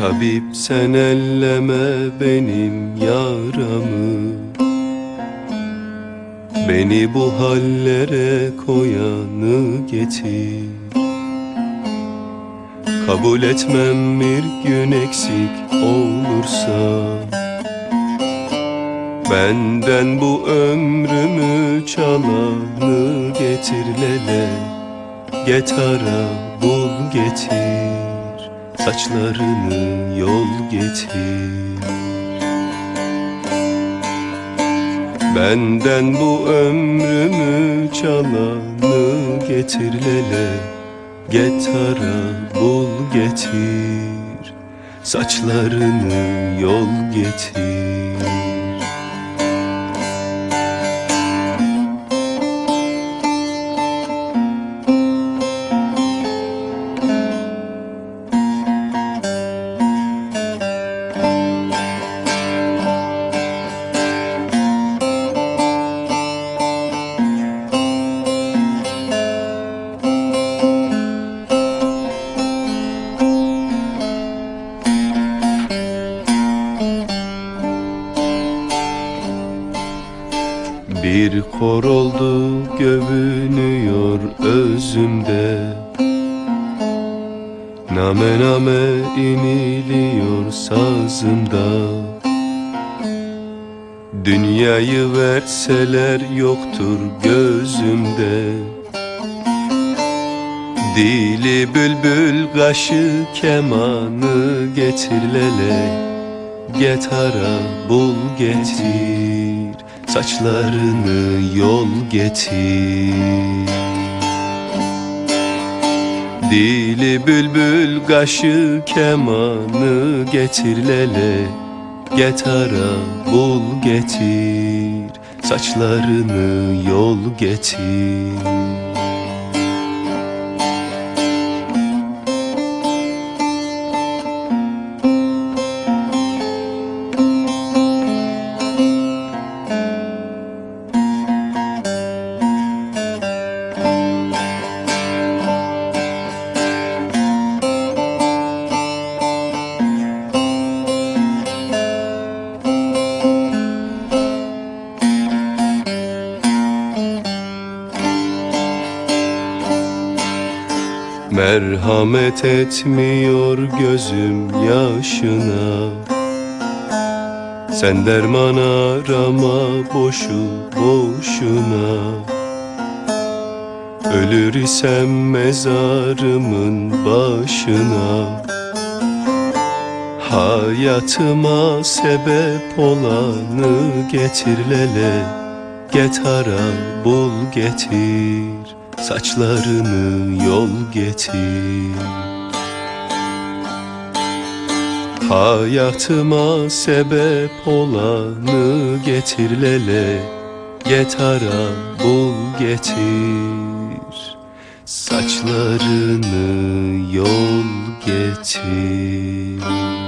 Tabip sen elleme benim yaramı. Beni bu hallere koyanı getir. Kabul etmem bir gün eksik olursa Benden bu ömrümü çalanı getir lele. Getara bul getir Saçlarını yol getir. Benden bu ömrümü çalanı getir lele. Getara bul getir. Saçlarını yol getir Bir kor oldu gövünüyor özümde. Name name iniliyor sazımda. Dünyayı verseler yoktur gözümde. Dili bülbül kaşı kemanı getir lele. Getara bul getir Saçlarını yol getir. Dili bülbül kaşı kemanı getir lele. Getara bul getir. Saçlarını yol getir Merhamet etmiyor gözüm yaşına. Sen derman arama boşu boşuna. Ölür isem mezarımın başına. Hayatıma sebep olanı getir lele. Getara bul getir Saçlarını yol getir. Hayatıma sebep olanı getir lele. Getara bul getir. Saçlarını yol getir